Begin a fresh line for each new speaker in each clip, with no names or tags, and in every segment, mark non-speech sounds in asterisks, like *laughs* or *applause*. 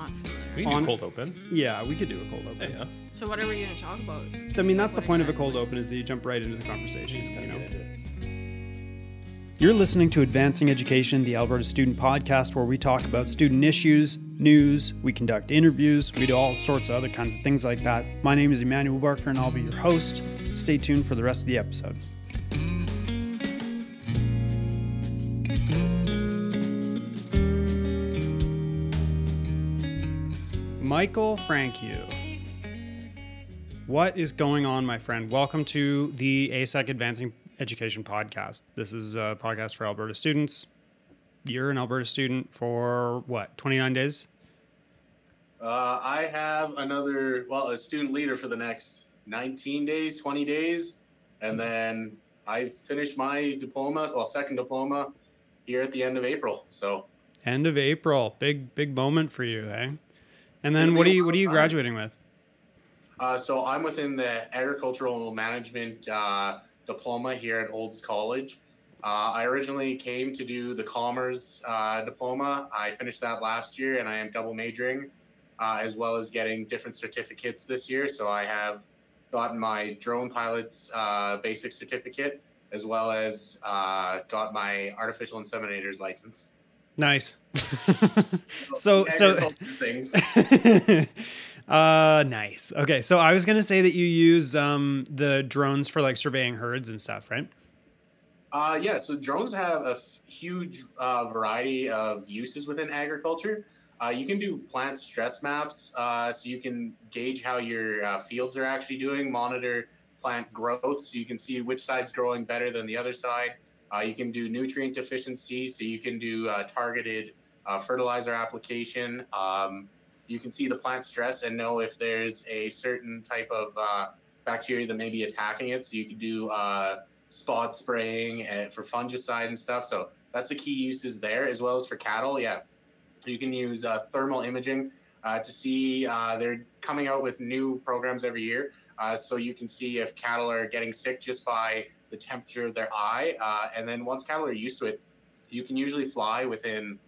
not familiar.
We can
On-
do cold open.
Yeah, we could do a cold open.
yeah.
So what are we going to talk about?
I mean, that's the
What
point of a cold open is that you jump right into the conversation. You know?
Get into it.
You're listening to Advancing Education, the Alberta Student Podcast, where we talk about student issues, news, we conduct interviews, we do all sorts of other kinds of things like that. My name is Emmanuel Barker, and I'll be your host. Stay tuned for the rest of the episode. Michael Frankiu. What is going on, my friend? Welcome to the ASEC Advancing Education Podcast. This is a podcast for Alberta students. You're an Alberta student for what, 29 days?
Uh, I have another, well, a student leader for the next 19 days, 20 days. And then I finished my diploma, well, second diploma here at the end of April. So
End of April. Big, big moment for you, eh? And then what are you what are you graduating with?
Uh, so I'm within the agricultural management uh, diploma here at Olds College. Uh, I originally came to do the commerce uh, diploma. I finished that last year, and I am double majoring, uh, as well as getting different certificates this year. So I have gotten my drone pilot's uh, basic certificate, as well as uh, got my artificial inseminators license.
Nice. *laughs* so so
things. *laughs*
uh nice. Okay, so I was gonna say that you use um the drones for like surveying herds and stuff, right?
Uh, yeah, so drones have a f- huge uh, variety of uses within agriculture. Uh, you can do plant stress maps, uh, so you can gauge how your uh, fields are actually doing, monitor plant growth, so you can see which side's growing better than the other side. Uh, you can do nutrient deficiency, so you can do uh, targeted uh, fertilizer application. Um, you can see the plant stress and know if there's a certain type of uh, bacteria that may be attacking it. So you can do uh, spot spraying and for fungicide and stuff. So that's the key uses there, as well as for cattle. Yeah, you can use uh, thermal imaging to see. They're coming out with new programs every year, so you can see if cattle are getting sick just by the temperature of their eye. Uh, and then once cattle are used to it, you can usually fly within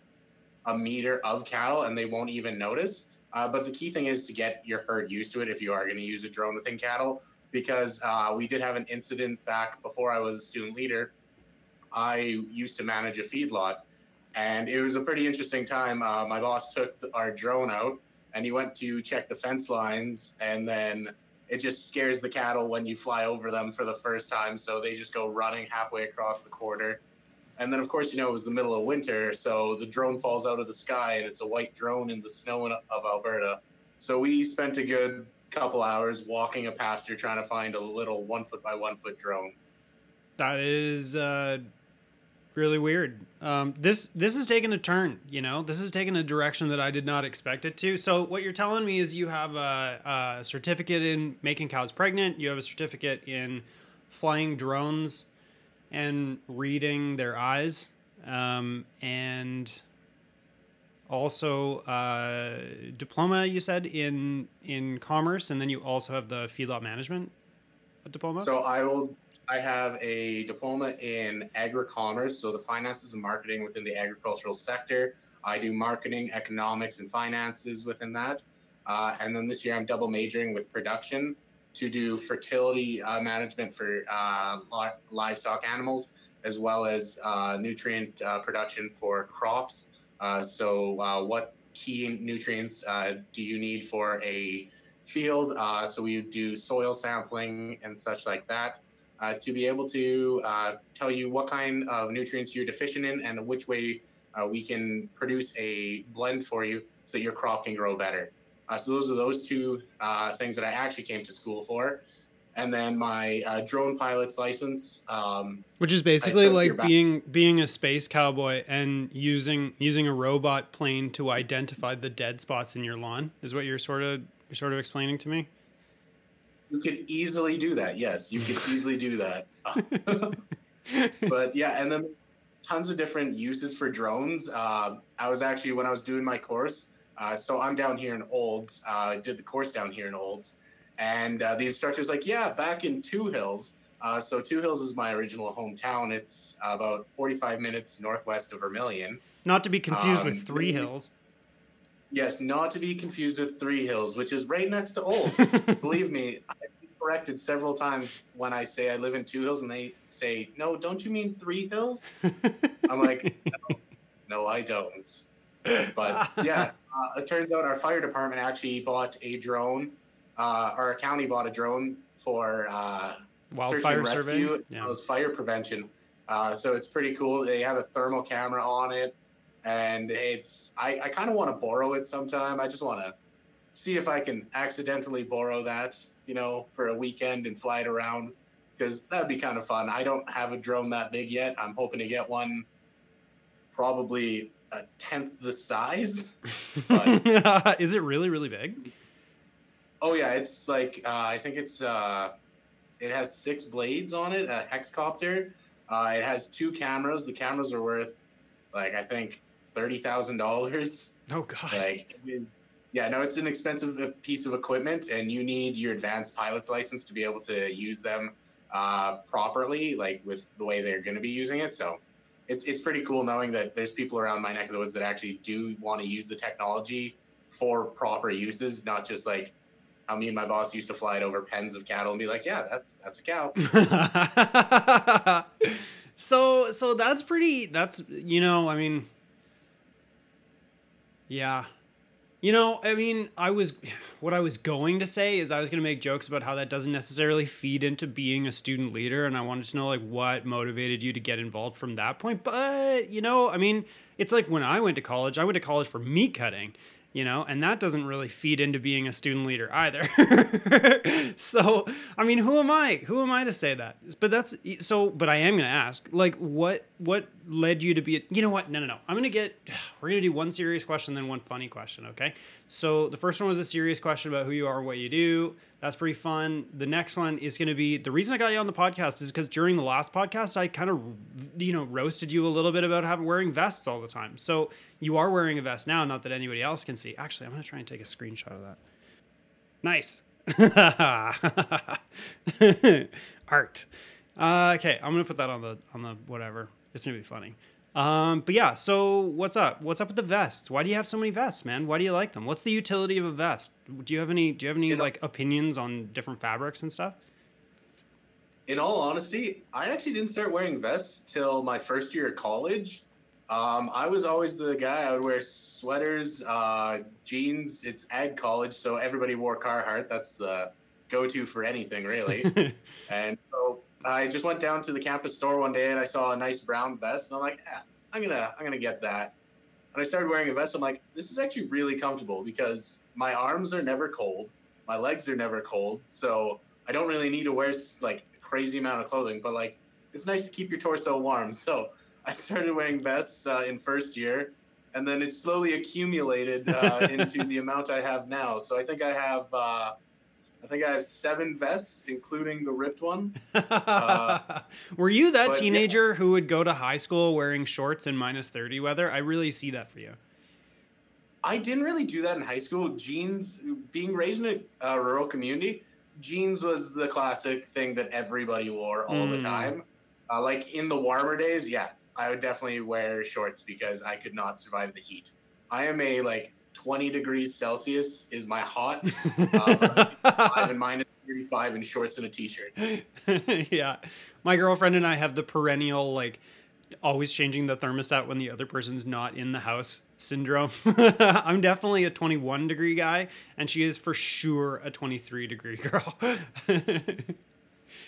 a meter of cattle, and they won't even notice. Uh, but the key thing is to get your herd used to it if you are going to use a drone within cattle because uh, we did have an incident back before I was a student leader. I used to manage a feedlot, and it was a pretty interesting time. Uh, my boss took the, our drone out, and he went to check the fence lines, and then it just scares the cattle when you fly over them for the first time, so they just go running halfway across the quarter. And then, of course, you know, it was the middle of winter, so the drone falls out of the sky, and it's a white drone in the snow of Alberta. So we spent a good couple hours walking a pasture trying to find a little one foot by one foot drone.
That is uh really weird. Um this this has taken a turn, you know. This has taken a direction that I did not expect it to. So what you're telling me is you have a, a certificate in making cows pregnant, you have a certificate in flying drones and reading their eyes. Um and also uh diploma you said in in commerce and then you also have the feedlot management diploma
So I will. I have a diploma in agri-commerce, so the finances and marketing within the agricultural sector. I do marketing, economics, and finances within that. Uh, and then this year, I'm double majoring with production to do fertility uh, management for uh, li- livestock animals, as well as uh, nutrient uh, production for crops. Uh, so, what key nutrients do you need for a field? So, we do soil sampling and such like that. Uh, to be able to uh, tell you what kind of nutrients you're deficient in and which way uh, we can produce a blend for you so that your crop can grow better. Uh, so those are those two uh, things that I actually came to school for. And then my uh, drone pilot's license. Um,
Which is basically like being being a space cowboy and using using a robot plane to identify the dead spots in your lawn is what you're sort of you're sort of explaining to me.
You could easily do that. Yes, you could easily do that. *laughs* but yeah, and then tons of different uses for drones. Uh, I was actually when I was doing my course. Uh, so I'm down here in Olds. Uh, I did the course down here in Olds, and uh, the instructor's like, "Yeah, back in Two Hills." Uh, so Two Hills is my original hometown. It's about 45 minutes northwest of Vermilion.
Not to be confused
Um,
with Three Hills.
Yes, not to be confused with Three Hills, which is right next to Olds. *laughs* Believe me, corrected several times when I say I live in Two Hills, and they say, "No, don't you mean Three Hills?" I'm like, "No, *laughs* no I don't." But *laughs* yeah, uh, it turns out our fire department actually bought a drone. Uh, our county bought a drone for uh,
Wildfire
search and
survey.
rescue,
Yeah.
as fire prevention. Uh, so it's pretty cool. They have a thermal camera on it, and it's I, I kind of want to borrow it sometime. I just want to see if I can accidentally borrow that, you know, for a weekend and fly it around because that'd be kind of fun. I don't have a drone that big yet. I'm hoping to get one, probably a tenth the size. But- *laughs*
Is it really really big?
Oh yeah, it's like uh, I think it's uh, it has six blades on it, a hexcopter. Uh, it has two cameras. The cameras are worth like I think thirty thousand dollars.
Oh god.
Like, I mean, yeah, no, it's an expensive uh, piece of equipment, and you need your advanced pilot's license to be able to use them uh, properly, like with the way they're going to be using it. So, it's it's pretty cool knowing that there's people around my neck of the woods that actually do want to use the technology for proper uses, not just like how me and my boss used to fly it over pens of cattle and be like, yeah, that's that's a cow. *laughs*
so so that's pretty that's you know i mean yeah you know i mean i was *sighs* what i was going to say is i was going to make jokes about how that doesn't necessarily feed into being a student leader and i wanted to know like what motivated you to get involved from that point. But you know i mean it's like when i went to college i went to college for meat cutting you know and that doesn't really feed into being a student leader either. *laughs* So i mean who am i? Who am i to say that? But that's so but i am going to ask like what what led you to be a, you know what? No no no. I'm to get *sighs* we're to do one serious question then one funny question okay? So the first one was a serious question about who you are what you do. That's pretty fun. The next one is to be the reason i got you on the podcast is because during the last podcast i kind of you know roasted you a little bit about having wearing vests all the time. So you are wearing a vest now not that anybody else can see. Actually i'm to try and take a screenshot of that. Nice. *laughs* Art. Uh, okay i'm gonna put that on the on the whatever it's gonna be funny um, but yeah so what's up what's up with the vests why do you have so many vests man why do you like them what's the utility of a vest do you have any do you have any
know-
like opinions on different fabrics and stuff
in all honesty, I actually didn't start wearing vests till my first year of college. Um, I was always the guy. I would wear sweaters, uh, jeans. It's ag college, so everybody wore Carhartt. That's the go-to for anything, really. *laughs* and so I just went down to the campus store one day and I saw a nice brown vest, and I'm like, "Ah, I'm gonna, I'm gonna get that. And I started wearing a vest. I'm like, this is actually really comfortable because my arms are never cold, my legs are never cold, so I don't really need to wear like a crazy amount of clothing. But like, it's nice to keep your torso warm. *laughs* So I started wearing vests uh, in first year, and then it slowly accumulated uh, *laughs* into the amount I have now. So I think I have, uh, I think I have seven vests, including the ripped one. *laughs*
were you that
but yeah.
teenager who would go to high school wearing shorts in minus 30 weather i really see that for you
I didn't really do that in high school. Jeans, being raised in a uh, rural community, jeans was the classic thing that everybody wore all the
Mm.
time. Uh, like in the warmer days, yeah, I would definitely wear shorts because I could not survive the heat. I am a like 20 degrees Celsius is my hot, *laughs* five and minus 35 in shorts and a t-shirt. *laughs*
yeah. My girlfriend and I have the perennial, like, always changing the thermostat when the other person's not in the house syndrome. *laughs* I'm definitely a 21 degree guy, and she is for sure a 23 degree girl.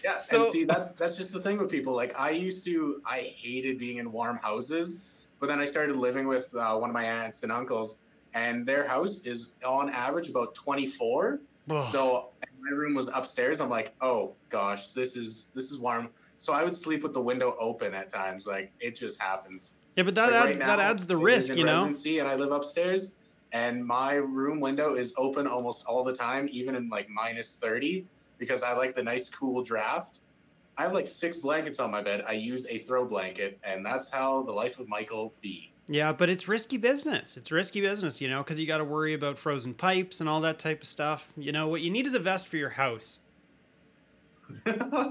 Yeah,
So-
and see that's that's just the thing with people. Like I used to, I hated being in warm houses, but then I started living with uh, one of my aunts and uncles, and their house is on average about 24.
Ugh.
So my room was upstairs. I'm like, oh gosh, this is this is warm. So I would sleep with the window open at times. Like it just happens.
yeah, but that
Like, right
adds that adds the risk,
in
you know.
Residency, and I live upstairs, and my room window is open almost all the time, even in like minus thirty, because I like the nice cool draft. I have like six blankets on my bed. I use a throw blanket, and that's how the life of Michael be.
Yeah, but it's risky business. It's risky business, you know, because you got to worry about frozen pipes and all that type of stuff. You know, what you need is a vest for your house. *laughs*
yeah, that'd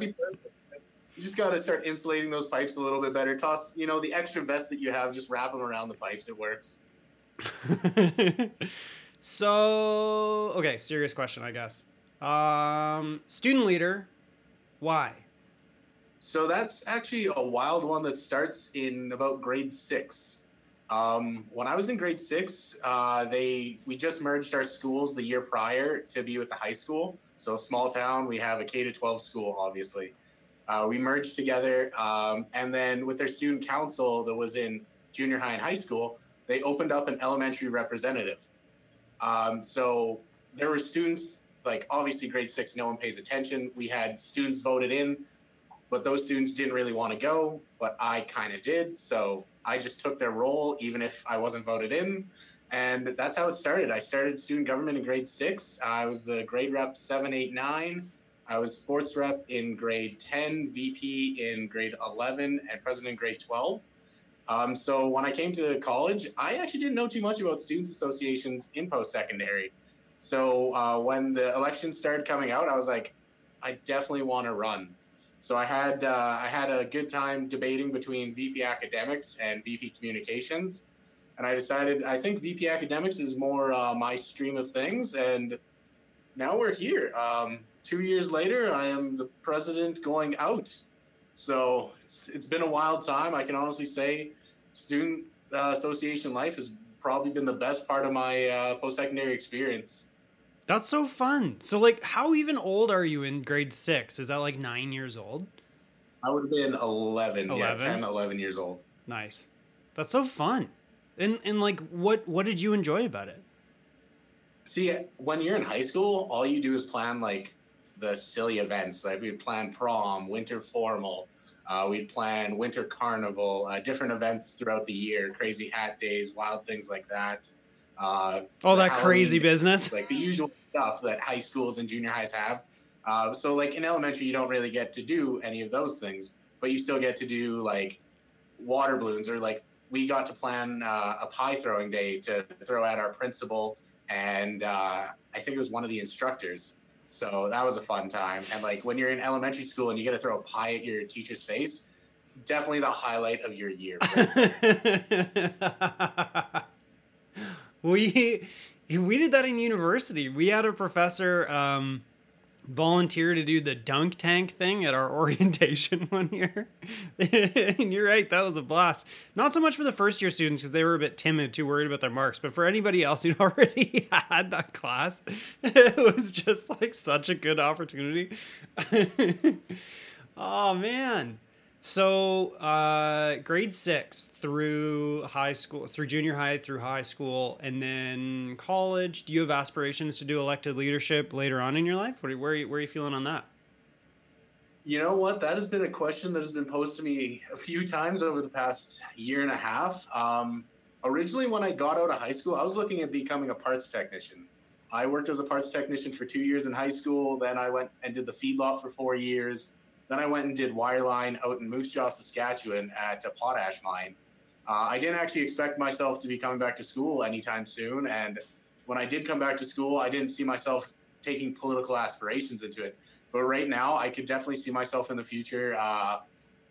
be perfect. you just got to start insulating those pipes a little bit better. Toss, you know, the extra vest that you have, just wrap them around the pipes. It works.
so, okay, serious question, I guess. Um, student leader, why?
So that's actually a wild one that starts in about grade six. Um, when I was in grade six, uh, they we just merged our schools the year prior to be with the high school. So small town, we have a K to 12 school, obviously. Uh, we merged together, um, and then with their student council that was in junior high and high school, they opened up an elementary representative. Um, so there were students like obviously grade six, no one pays attention. We had students voted in, but those students didn't really want to go, but I kind of did. So I just took their role, even if I wasn't voted in. And that's how it started. I started student government in grade six. I was the grade rep seven, eight, nine. I was sports rep in grade 10, VP in grade 11, and president in grade 12. Um, so when I came to college, I actually didn't know too much about students associations in post secondary. So uh, when the elections started coming out, I was like, I definitely want to run. So I had uh, I had a good time debating between VP Academics and VP Communications, and I decided I think VP Academics is more uh, my stream of things, and now we're here. Um, two years later, I am the president going out. So it's it's been a wild time. I can honestly say, student uh, association life has probably been the best part of my uh, post secondary experience.
That's so fun. So, like, how even old are you in grade six? Is that like nine years old?
I would have been 11, 11? yeah, 10, 11 years old.
Nice. That's so fun. And, and like, what, what did you enjoy about it?
See, when you're in high school, all you do is plan like the silly events. Like we'd plan prom, winter formal, uh, we'd plan winter carnival, uh, different events throughout the year, crazy hat days, wild things like that. Uh,
All that Halloween, crazy business,
like the usual stuff that high schools and junior highs have. Uh, so, like in elementary, you don't really get to do any of those things, but you still get to do like water balloons or like we got to plan uh, a pie throwing day to throw at our principal and uh, I think it was one of the instructors. So that was a fun time. And like when you're in elementary school and you get to throw a pie at your teacher's face, definitely the highlight of your year. *laughs* *laughs*
we *laughs* we did that in university. We had a professor um, volunteer to do the dunk tank thing at our *laughs* orientation one year. *laughs* and you're right, that was a blast. Not so much for the first year students because they were a bit timid, too worried about their marks, but for anybody else who'd already had that class, it was just like such a good opportunity. oh man. So, uh, grade six through high school, through junior high, through high school, and then college. Do you have aspirations to do elected leadership later on in your life? What where, are you, where are you feeling on that?
You know what? That has been a question that has been posed to me a few times over the past year and a half. Um, originally, when I got out of high school, I was looking at becoming a parts technician. I worked as a parts technician for two years in high school. Then I went and did the feedlot for four years then I went and did wireline out in Moose Jaw, Saskatchewan at a potash mine. Uh, I didn't actually expect myself to be coming back to school anytime soon. And when I did come back to school, I didn't see myself taking political aspirations into it. But right now, I could definitely see myself in the future uh,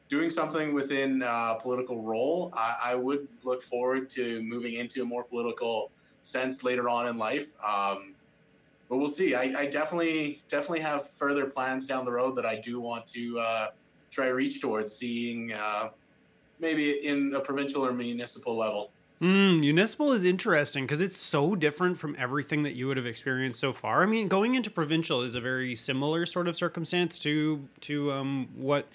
doing something within a political role. I, I, would look forward to moving into a more political sense later on in life. Um, but we'll see. I, I, definitely definitely have further plans down the road that I do want to uh, try reach towards seeing uh, maybe in a provincial or municipal level.
Mm, municipal is interesting because it's so different from everything that you would have experienced so far. I mean, going into provincial is a very similar sort of circumstance to to um, what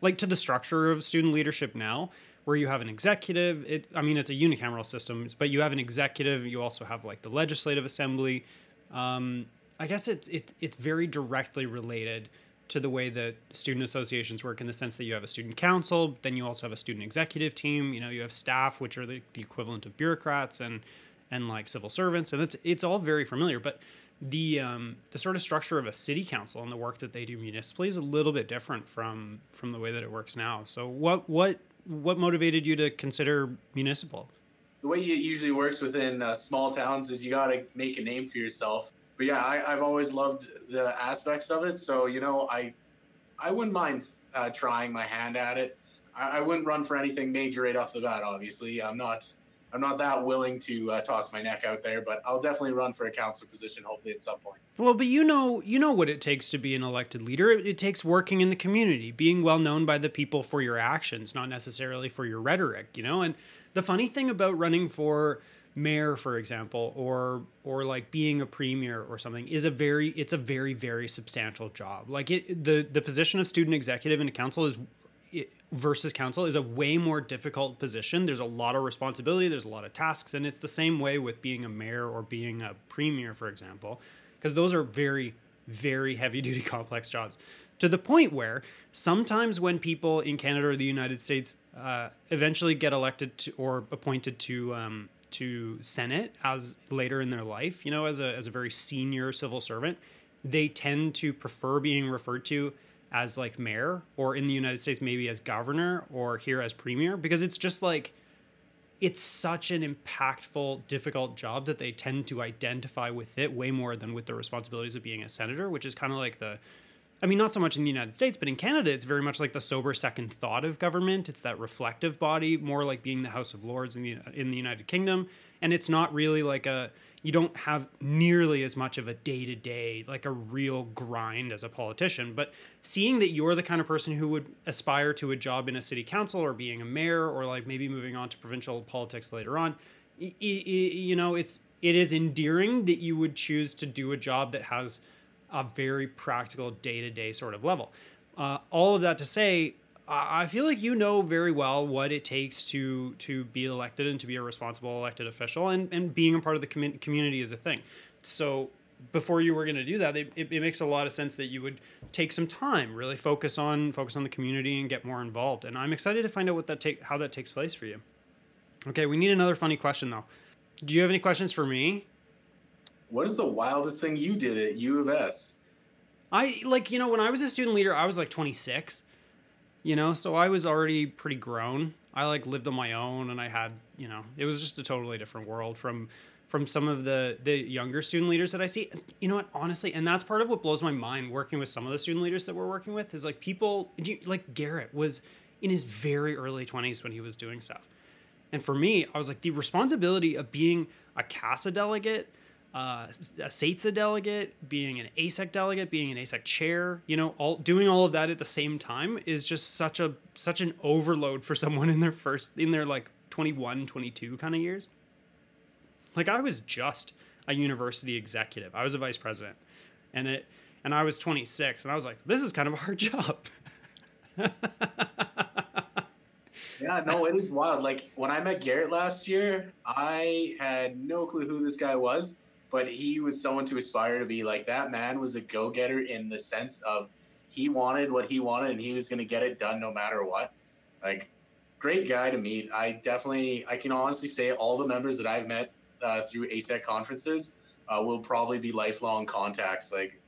like to the structure of student leadership now where you have an executive it i mean it's a unicameral system but you have an executive you also have like the legislative assembly um, I guess it's it, it's very directly related to the way that student associations work in the sense that you have a student council, then you also have a student executive team. You know, you have staff, which are the, the equivalent of bureaucrats and and like civil servants, and it's it's all very familiar. But the um, the sort of structure of a city council and the work that they do municipally is a little bit different from from the way that it works now. So what what what motivated you to consider municipal?
The way it usually works within uh, small towns is you got to make a name for yourself. But yeah, I, have always loved the aspects of it. So you know, I I wouldn't mind uh, trying my hand at it. I, I, wouldn't run for anything major right off the bat. Obviously, I'm not. I'm not that willing to uh, toss my neck out there, but I'll definitely run for a council position, hopefully at some point.
Well, but you know, you know what it takes to be an elected leader. It, it takes working in the community, being well known by the people for your actions, not necessarily for your rhetoric. You know, and the funny thing about running for mayor for example or or like being a premier or something is a very it's a very very substantial job. Like it the the position of student executive in a council is versus council is a way more difficult position. There's a lot of responsibility there's a lot of tasks and it's the same way with being a mayor or being a premier for example because those are very very heavy duty *laughs* complex jobs to the point where sometimes when people in canada or the united states uh, eventually get elected to, or appointed to um, to Senate as later in their life, you know, as a as a very senior civil servant, they tend to prefer being referred to as like mayor or in the United States maybe as governor or here as premier because it's just like it's such an impactful difficult job that they tend to identify with it way more than with the responsibilities of being a senator which is kind of like the I mean, not so much in the United States, but in Canada, it's very much like the sober second thought of government. It's that reflective body, more like being the House of Lords in the in the United Kingdom, and it's not really like a you don't have nearly as much of a day to day, like a real grind as a politician. But seeing that you're the kind of person who would aspire to a job in a city council or being a mayor or like maybe moving on to provincial politics later on, you know, it's it is endearing that you would choose to do a job that has a very practical day to day sort of level. Uh, all of that to say, I feel like you know very well what it takes to to be elected and to be a responsible elected official, and, and being a part of the com- community is a thing. So before you were going to do that, it, it, makes a lot of sense that you would take some time, really focus on focus on the community and get more involved. And I'm excited to find out what that take how that takes place for you. Okay, we need another funny question though. Do you have any questions for me?
What is the wildest thing you did at U of S?
I like you know when I was a student leader, I was like 26. You know, so I was already pretty grown. I like lived on my own, and I had you know it was just a totally different world from from some of the the younger student leaders that I see. You know what, honestly, and that's part of what blows my mind working with some of the student leaders that we're working with is like people like Garrett was in his very early 20s when he was doing stuff. And for me, I was like the responsibility of being a CASA delegate uh, a CETSA delegate, being an ASEC delegate, being an ASEC chair, you know, all doing all of that at the same time is just such a such an overload for *laughs* someone in their first in their like 21, 22 kind of years. Like I was just a university executive. I was a vice president. And it and I was 26 and I was like, this is kind of a hard *laughs* job.
yeah, no, it is wild. Like when I met Garrett last year, I had no clue who this guy was but he was someone to aspire to be like that man was a go-getter in the sense of he wanted what he wanted and he was going to get it done no matter what. Like great guy to meet. I definitely i can honestly say all the members that i've met uh, through asec conferences uh, will probably be lifelong contacts. Like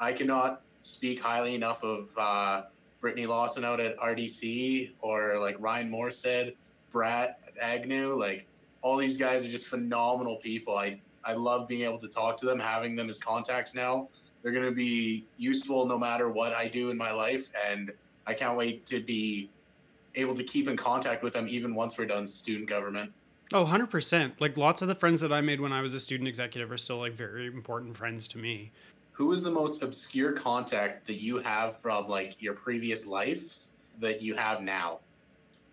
i cannot speak highly enough of uh, brittany lawson out at rdc or like ryan morstead brat agnew like all these guys are just phenomenal people. I I love being able to talk to them, having them as contacts now. They're going to be useful no matter what I do in my life. And I can't wait to be able to keep in contact with them even once we're done student government.
Oh, 100%. Like lots of the friends that I made when I was a student executive are still like very important friends to me.
Who is the most obscure contact that you have from like your previous lives that you have now?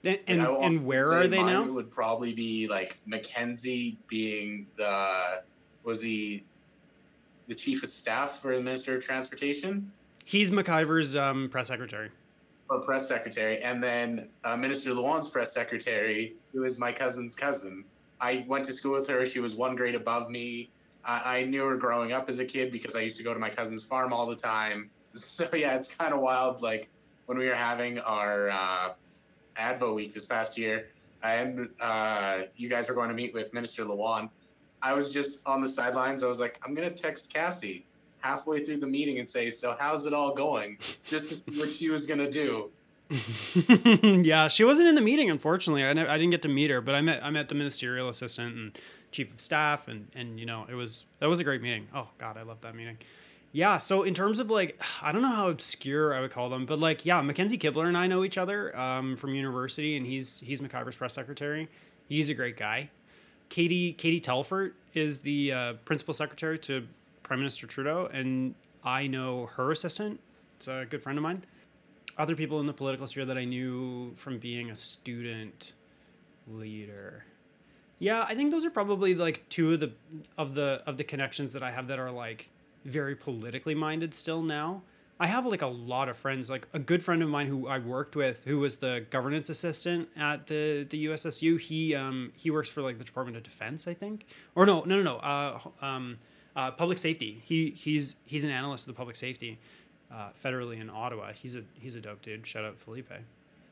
And, and, and where are they now?
It would probably be like Mackenzie being the was he the chief of staff for the Minister of Transportation?
He's McIver's um, press secretary.
Or press secretary, and then uh, Minister Luan's press secretary, who is my cousin's cousin. I went to school with her. She was one grade above me. I, I knew her growing up as a kid because I used to go to my cousin's farm all the time. *laughs* So yeah, it's kind of wild. Like when we were having our uh, Advo week this past year, and uh, you guys were going to meet with Minister Luan. I was just on the sidelines. I was like, I'm gonna text Cassie halfway through the meeting and say, "So how's it all going?" *laughs* Just to see what she was gonna do. *laughs*
yeah, she wasn't in the meeting, unfortunately. I, ne- I didn't get to meet her, but I met I met the ministerial assistant and chief of staff, and and you know it was that was a great meeting. Oh God, I love that meeting. Yeah, so in terms of like, *sighs* I don't know how obscure I would call them, but like, yeah, Mackenzie Kibler and I know each other um, from university, and he's he's McIver's press secretary. He's a great guy. Katie Katie Telford is the uh, principal secretary to Prime Minister Trudeau, and I know her assistant. It's a good friend of mine. Other people in the political sphere that I knew from being a student leader. Yeah, I think those are probably like two of the of the of the connections that I have that are like very politically minded still now. I have like a lot of friends, like a good friend of mine who I worked with, who was the governance assistant at the the USSU. He um he works for like the Department of Defense, I think, or no, no, no, no, uh, um, uh, public safety. He he's he's an analyst of the public safety, uh, federally in Ottawa. He's a he's a dope dude. Shout out Felipe.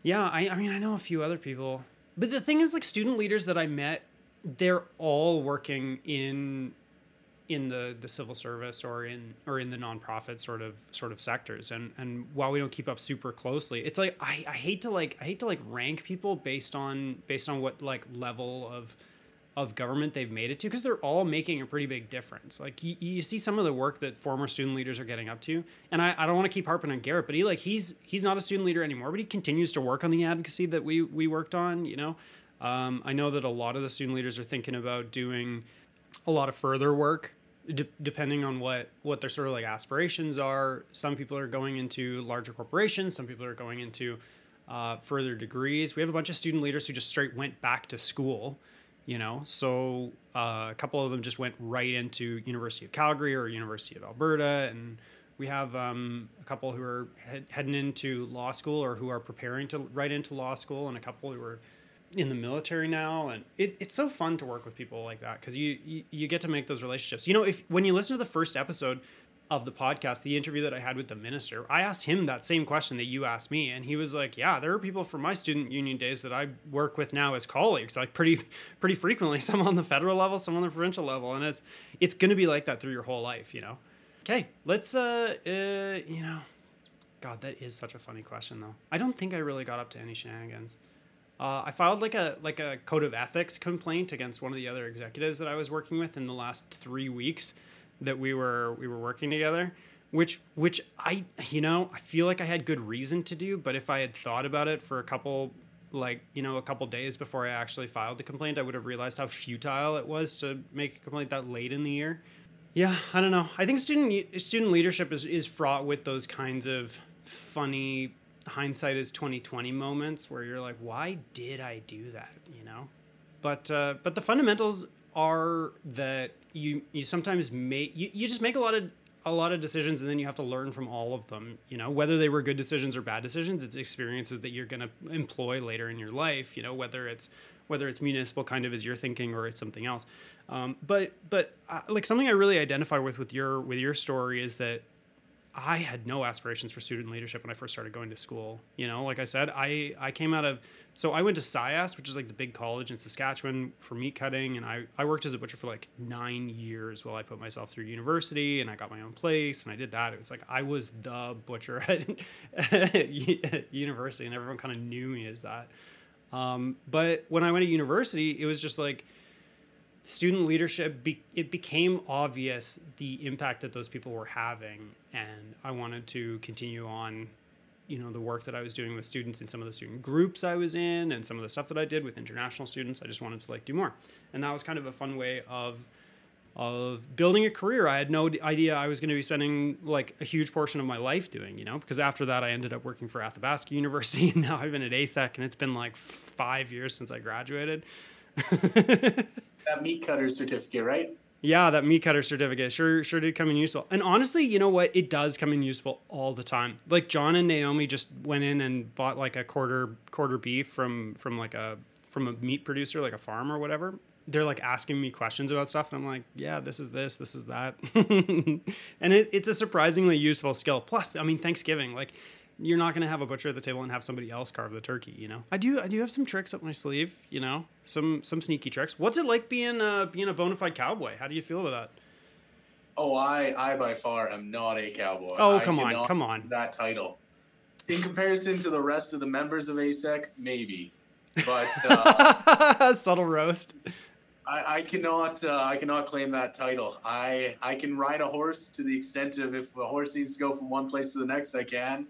Yeah, I I mean I know a few other people, but the thing is like student leaders that I met, they're all working in in the the civil service or in or in the nonprofit sort of sort of sectors. And and while we don't keep up super closely it's like I, I hate to like i hate to like rank people based on based on what like level of of government they've made it to because they're all making a pretty big difference. Like you, you see some of the work that former student leaders are getting up to and i, I don't want to keep harping on garrett but he like he's he's not a student leader anymore but he continues to work on the advocacy that we we worked on you know? Um, i know that a lot of the student leaders are thinking about doing a lot of further work de- depending on what what their sort of like aspirations are. Some people are going into larger corporations some people are going into uh, further degrees. We have a bunch of student leaders who just straight went back to school you know? So uh, a couple of them just went right into university of calgary or university of alberta and we have um, a couple who are head- heading into law school or who are preparing to right into law school and a couple who are in the military now and it, it's so fun to work with people like that because you, you you get to make those relationships. You know if when you listen to the first episode of the podcast the interview that i had with the minister i asked him that same question that you asked me and he was like yeah there are people from my student union days that i work with now as colleagues like pretty *laughs* pretty frequently *laughs* some on the federal level some on the provincial level and it's it's going to be like that through your whole life you know? Okay let's uh, uh you know god that is such a funny question though. I don't think i really got up to any shenanigans uh, I filed like a like a code of ethics complaint against one of the other executives that I was working with in the last three weeks that we were we were working together. Which which I you know I feel like I had good reason to do, but if I had thought about it for a couple like you know a couple days before I actually filed the complaint, I would have realized how futile it was to make a complaint that late in the year. Yeah, I don't know. I think student student leadership is is fraught with those kinds of funny hindsight is 2020 moments where you're like why did i do that you know? But uh, but the fundamentals are that you you sometimes make you, you just make a lot of a lot of decisions and then you have to learn from all of them you know? Whether they were good decisions or bad decisions it's experiences that you're going to employ later in your life you know? Whether it's whether it's municipal kind of as you're thinking or it's something else. Um, but but uh, like something i really identify with with your with your story is that I had no aspirations for student leadership when I first started going to school. You know, like I said, I, I came out of, so I went to SIAST, which is like the big college in Saskatchewan for meat cutting. And I, I worked as a butcher for like nine years while I put myself through university and I got my own place and I did that. It was like I was the butcher *laughs* at, at university and everyone kind of knew me as that. Um, but when I went to university, it was just like, student leadership be, it became obvious the impact that those people were having. And i wanted to continue on you know the work that i was doing with students in some of the student groups i was in and some of the stuff that i did with international students. I just wanted to like do more. And that was kind of a fun way of of building a career. I had no idea i was going to be spending like a huge portion of my life doing you know because after that i ended up working for athabasca university *laughs* and now i've been at asec and it's been like five years since i graduated *laughs*
that meat cutter certificate, right?
Yeah, that meat cutter certificate sure sure did come in useful. And honestly, you know what? It does come in useful all the time. Like John and Naomi just went in and bought like a quarter quarter beef from from like a from a meat producer, like a farm or whatever. They're like asking me questions about stuff, and I'm like, yeah, this is this, this is that, *laughs* and it, it's a surprisingly useful skill. Plus, I mean, Thanksgiving, like you're not going to have a butcher at the table and have somebody else carve the turkey you know? I do i do have some tricks up my sleeve you know? Some some sneaky tricks. What's it like being uh being a bona fide cowboy? How do you feel about that?
Oh i i by far am not a cowboy.
Oh come on come on.
that title. In comparison to the rest of the members of asec maybe. But
uh, *laughs* subtle roast.
I, I cannot uh, I cannot claim that title. I I can ride a horse to the extent of if a horse needs to go from one place to the next, I can.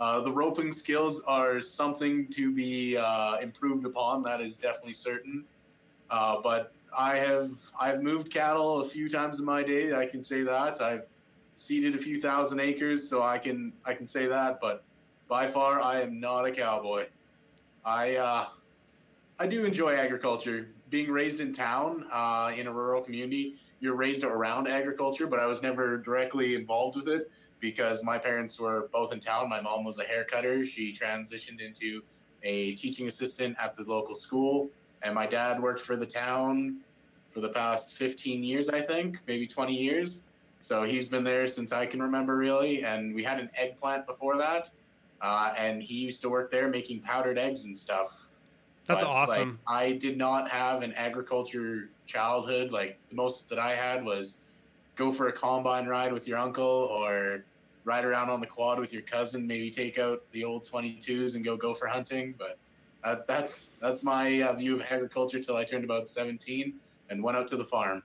Uh, the roping skills are something to be uh, improved upon. That is definitely certain. Uh, but I have I've moved cattle a few times in my day. I can say that I've seeded a few thousand acres, so I can I can say that. But by far, I am not a cowboy. I uh, I do enjoy agriculture being raised in town uh, in a rural community, you're raised around agriculture, but I was never directly involved with it because my parents were both in town. My mom was a hair cutter. She transitioned into a teaching assistant at the local school, and my dad worked for the town for the past 15 years, I think, maybe 20 years. So he's been there since I can remember, really. And we had an eggplant before that, uh, and he used to work there making powdered eggs and stuff
that's but, awesome.
Like, I did not have an agriculture childhood. Like the most that I had was go for a combine ride with your uncle or ride around on the quad with your cousin, maybe take out the old 22s and go go for hunting. But uh, that's that's my uh, view of agriculture till I turned about 17 and went out to the farm.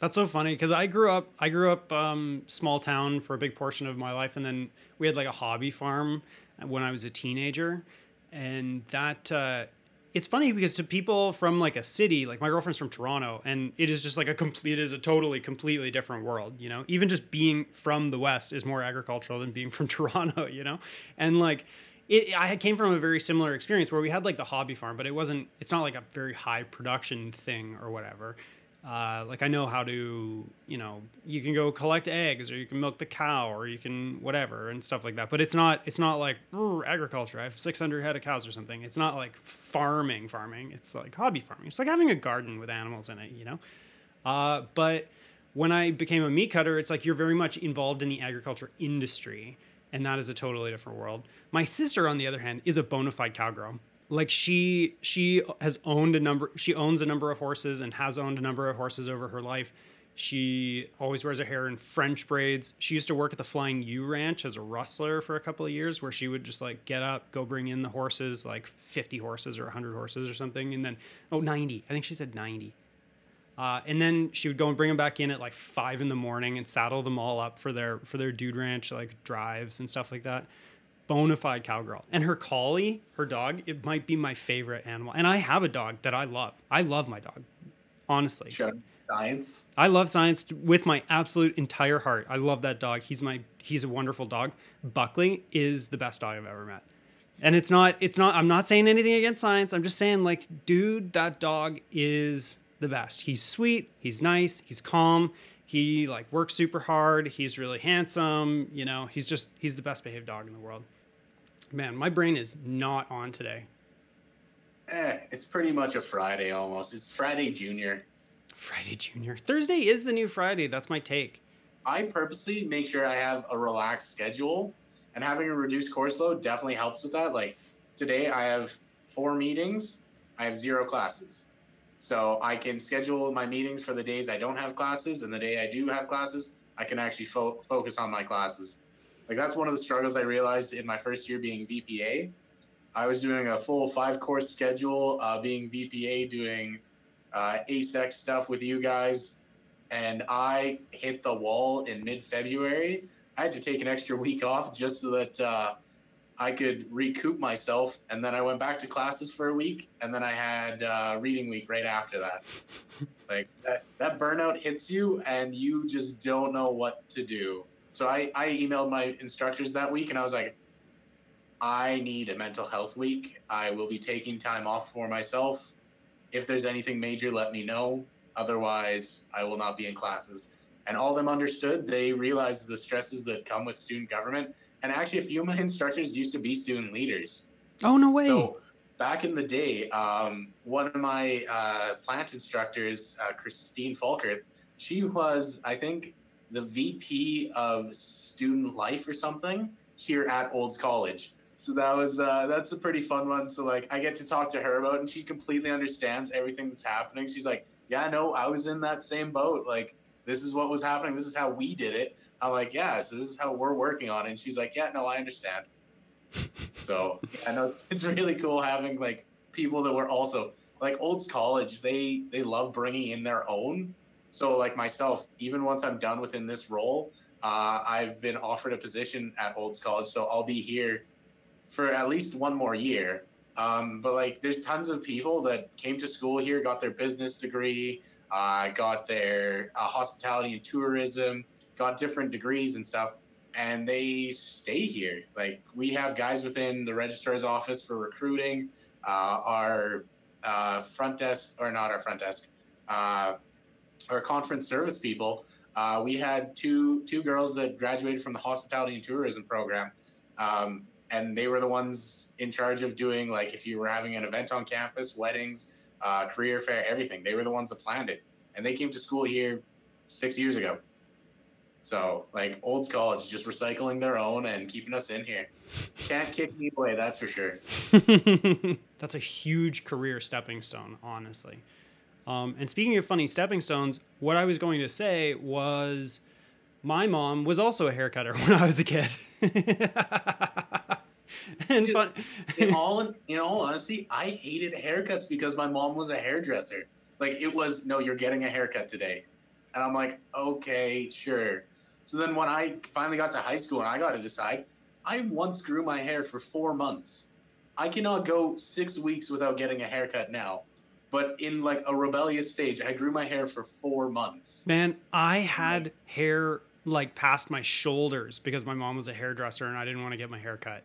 That's so funny because I grew up I grew up um, small town for a big portion of my life, and then we had like a hobby farm when I was a teenager, and that uh, it's funny because to people from like a city, like my girlfriend's from Toronto, and it is just like a complete, it is a totally, completely different world, you know? Even just being from the West is more agricultural than being *laughs* from Toronto, you know? And like, it, I came from a very similar experience where we had like the hobby farm, but it wasn't, it's not like a very high production thing or whatever. Uh, like I know how to, you know, you can go collect eggs or you can milk the cow or you can whatever and stuff like that. But it's not, it's not like agriculture. I have 600 head of cows or something. It's not like farming, farming. It's like hobby farming. It's like having a garden with animals in it, you know. Uh, but when I became a meat cutter, it's like you're very much involved in the agriculture industry, and that is a totally different world. My sister, on the other hand, is a bona fide cowgirl like she she has owned a number she owns a number of horses and has owned a number of horses over her life. She always wears her hair in french braids. She used to work at the flying u ranch as a rustler for a couple of years where she would just like get up go bring in the horses like 50 horses or 100 horses or something and then oh 90 i think she said 90 uh, and then she would go and bring them back in at like five in the morning and saddle them all up for their for their dude ranch like drives and stuff like that bona fide cowgirl. And her collie, her dog, it might be my favorite animal. And I have a dog that I love. I love my dog, honestly.
Sure. Science.
I love science with my absolute entire heart. I love that dog. He's my he's a wonderful dog. Buckley is the best dog I've ever met. And it's not it's not I'm not saying anything against science. I'm just saying like dude, that dog is the best. He's sweet, he's nice, he's calm, he like works super hard, he's really handsome, you know, he's just he's the best behaved dog in the world. Man, my brain is not on today.
Eh, it's pretty much a Friday almost. It's Friday Junior.
Friday Junior. Thursday is the new Friday. That's my take.
I purposely make sure I have a relaxed schedule, and having a reduced course load definitely helps with that. Like today, I have four meetings. I have zero classes. So I can schedule my meetings for the days I don't have classes, and the day I do have classes, I can actually fo- focus on my classes. Like that's one of the struggles I realized in my first year being VPA. I was doing a full five course schedule, uh, being VPA, doing uh, ASEC stuff with you guys, and I hit the wall in mid February. I had to take an extra week off just so that uh, I could recoup myself, and then I went back to classes for a week, and then I had uh, reading week right after that. *laughs* like that, that burnout hits you, and you just don't know what to do. So I, I emailed my instructors that week and I was like, I need a mental health week. I will be taking time off for myself. If there's anything major, let me know. Otherwise, I will not be in classes. And all of them understood. They realized the stresses that come with student government. And actually, a few of my *laughs* instructors used to be student leaders.
Oh, no way.
So back in the day, um, one of my uh, plant instructors, uh, Christine Falkert, she was, I think, the VP of student life or something here at Olds College. So that was uh, that's a pretty fun one. So like I get to talk to her about, it and she completely understands everything that's happening. She's like, "Yeah, no, I was in that same boat. Like this is what was happening. This is how we did it." I'm like, "Yeah, so this is how we're working on it." And she's like, "Yeah, no, I understand." *laughs* so yeah, know it's it's really cool having like people that were also like Olds College, they they love bringing in their own. So like myself, even once I'm done within this role, uh, I've been offered a position at Olds College, so I'll be here for at least one more year. Um, but like, there's tons of people that came to school here, got their business degree, uh, got their uh, hospitality and tourism, got different degrees and stuff, and they stay here. Like we have guys within the registrar's office for recruiting, uh, our uh, front desk or not our front desk, our conference service people. Uh, we had two two girls that graduated from the hospitality and tourism program, um, and they were the ones in charge of doing like if you were having an event on campus, weddings, uh, career fair, everything. They were the ones that planned it, and they came to school here six years ago. So like Olds College, just recycling their own and keeping us in here. Can't kick me away, that's for sure. *laughs*
that's a huge career stepping stone, honestly. Um, and speaking of funny stepping stones, what I was going to say was my mom was also a haircutter *laughs* when I was a kid. *laughs*
and fun- in *laughs* all in all honesty, I hated haircuts because my mom was a hairdresser. Like it was no, you're getting a haircut today, and I'm like, okay, sure. So then when I finally got to high school and I got to decide, I once grew my hair for four months. I cannot go six weeks without getting a haircut now. But in like a rebellious stage, I grew my hair for four months.
Man, I had hair like past my shoulders because my mom was a hairdresser and I didn't want to get my hair cut.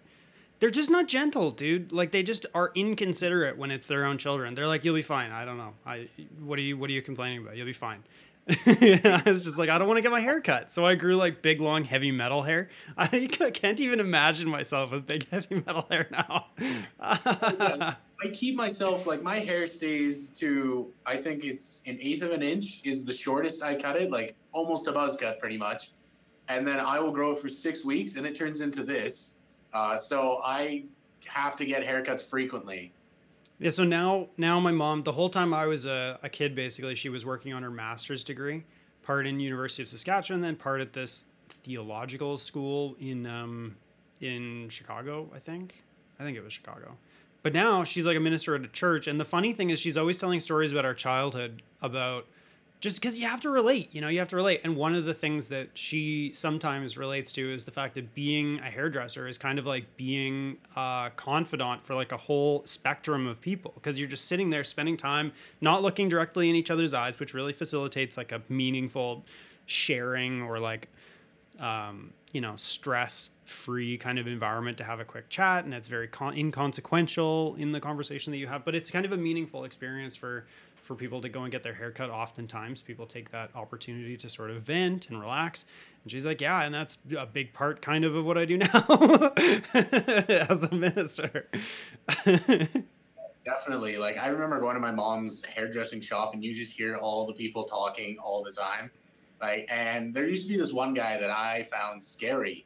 They're just not gentle, dude. Like they just are inconsiderate when it's their own children. They're like, "You'll be fine." I don't know. I what are you what are you complaining about? You'll be fine. *laughs* I was just like, I don't want to get my hair cut. So I grew like big, long, heavy metal hair. *laughs* I can't even imagine myself with big, *laughs* heavy metal hair now.
I keep myself like my hair stays to I think it's an eighth of an inch is the shortest I cut it, like almost a buzz cut pretty much. And then I will grow it for six weeks and it turns into this. Uh, so I have to get haircuts frequently.
Yeah, so now now my mom the whole time I was a, a kid basically she was working on her master's degree, part in University of Saskatchewan, then part at this theological school in um, in Chicago, I think. I think it was Chicago. But now she's like a minister at a church, and the funny thing is she's always telling stories about our childhood, about just because you have to relate, you know, you have to relate. And one of the things that she sometimes relates to is the fact that being a hairdresser is kind of like being a confidant for like a whole spectrum of people because you're just sitting there spending time not looking directly in each other's eyes, which really facilitates like a meaningful sharing or like, um, you know, stress free kind of environment to have a quick chat. And it's very con- inconsequential in the conversation that you have, but it's kind of a meaningful experience for for people to go and get their hair cut oftentimes people take that opportunity to sort of vent and relax. And she's like yeah and that's a big part kind of of what i do *laughs* now *laughs* as a minister. *laughs*
Definitely. Like i remember going to my mom's hairdressing shop and you just hear all the people talking all the time like and there used to be this one guy that i found scary.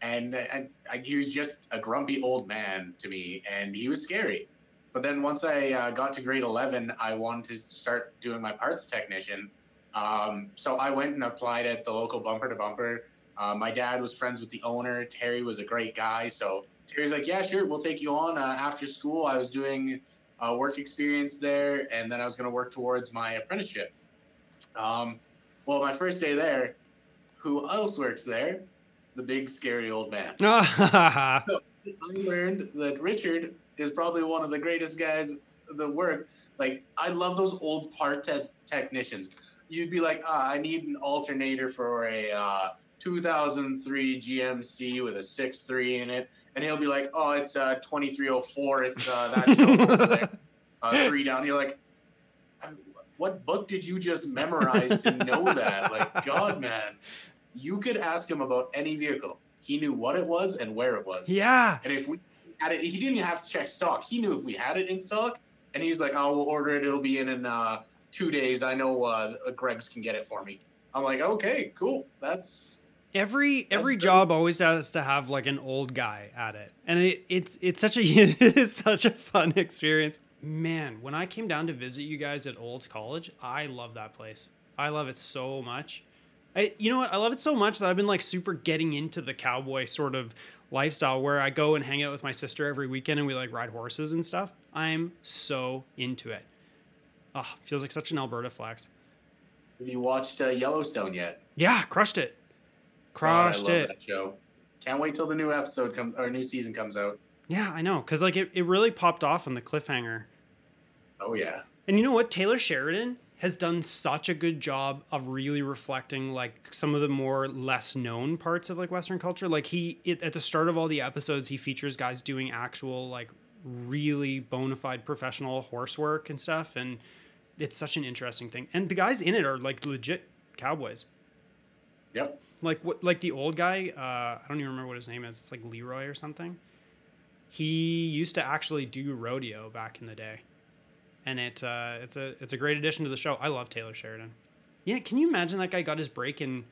And, and he was just a grumpy old man to me and he was scary but then once I uh, got to grade 11, I wanted to start doing my parts technician. Um, so I went and applied at the local bumper to bumper. Uh, my dad was friends with the owner. Terry was a great guy. So Terry's like, yeah, sure, we'll take you on. Uh, after school, I was doing uh, work experience there, and then I was going to work towards my apprenticeship. Um, well, my first day there, who else works there? The big scary old man. *laughs* so I learned that Richard is probably one of the greatest guys the work. Like I love those old part test technicians. You'd be like, ah, I need an alternator for a uh, 2003 GMC with a 6.3 in it, and he'll be like, oh, it's uh, 2304. It's uh, that shows over there. *laughs* Uh, three down. You're like, what book did you just memorize to know that? Like, God, man, you could ask him about any vehicle. He knew what it was and where it was.
Yeah.
And if we had it. He didn't even have to check stock. He knew if we had it in stock, and he's like, "Oh, we'll order it. It'll be in in uh, two days. I know uh, Greg's can get it for me." I'm like, "Okay, cool. That's."
Every every job always has to have like an old guy at it, and it, it's it's such a *laughs* it's such a fun experience. Man, when I came down to visit you guys at Olds College, I love that place. I love it so much. I, you know what? I love it so much that I've been like super getting into the cowboy sort of lifestyle where I go and hang out with my sister every weekend and we like ride horses and stuff. I'm so into it. Oh, feels like such an Alberta flex.
Have you watched uh, Yellowstone yet?
Yeah, crushed it. Crushed it.
That show. Can't wait till the new episode comes or new season comes out.
Yeah, I know. Cause like it, it really popped off on the cliffhanger.
Oh yeah.
And you know what? Taylor Sheridan has done such a good job of really reflecting like some of the more less known parts of like Western culture. Like he it, at the start of all the episodes, he features guys doing actual like really bona fide professional horse work and stuff, and it's such an interesting thing. And the guys in it are like legit cowboys.
Yep.
Like what? Like the old guy. Uh, I don't even remember what his name is. It's like Leroy or something. He used to actually do rodeo back in the day, and it uh, it's a it's a great addition to the show. I love Taylor Sheridan. Yeah, can you imagine that guy got his break in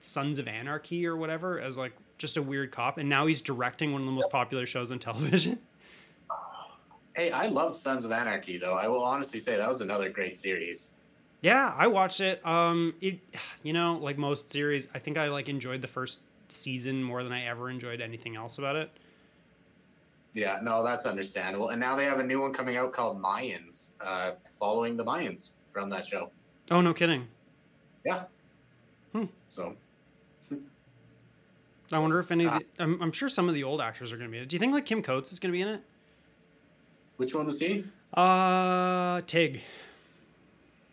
Sons of Anarchy or whatever as like just a weird cop, and now he's directing one of the most popular shows on *laughs* television.
Hey, I loved Sons of Anarchy though. I will honestly say that was another great series.
Yeah, I watched it. Um, it, you know, like most series, I think I like enjoyed the first season more than I ever enjoyed anything else about it.
Yeah, no, that's understandable. And now they have a new one coming out called Mayans, uh, following the Mayans from that show.
Oh, no kidding.
Yeah.
Hmm.
So
I wonder if any. Of
Ah.
the, I'm, I'm sure some of the old actors are going to be in it. Do you think like Kim Coates is going to be in it?
which one was he?
Uh, Tig.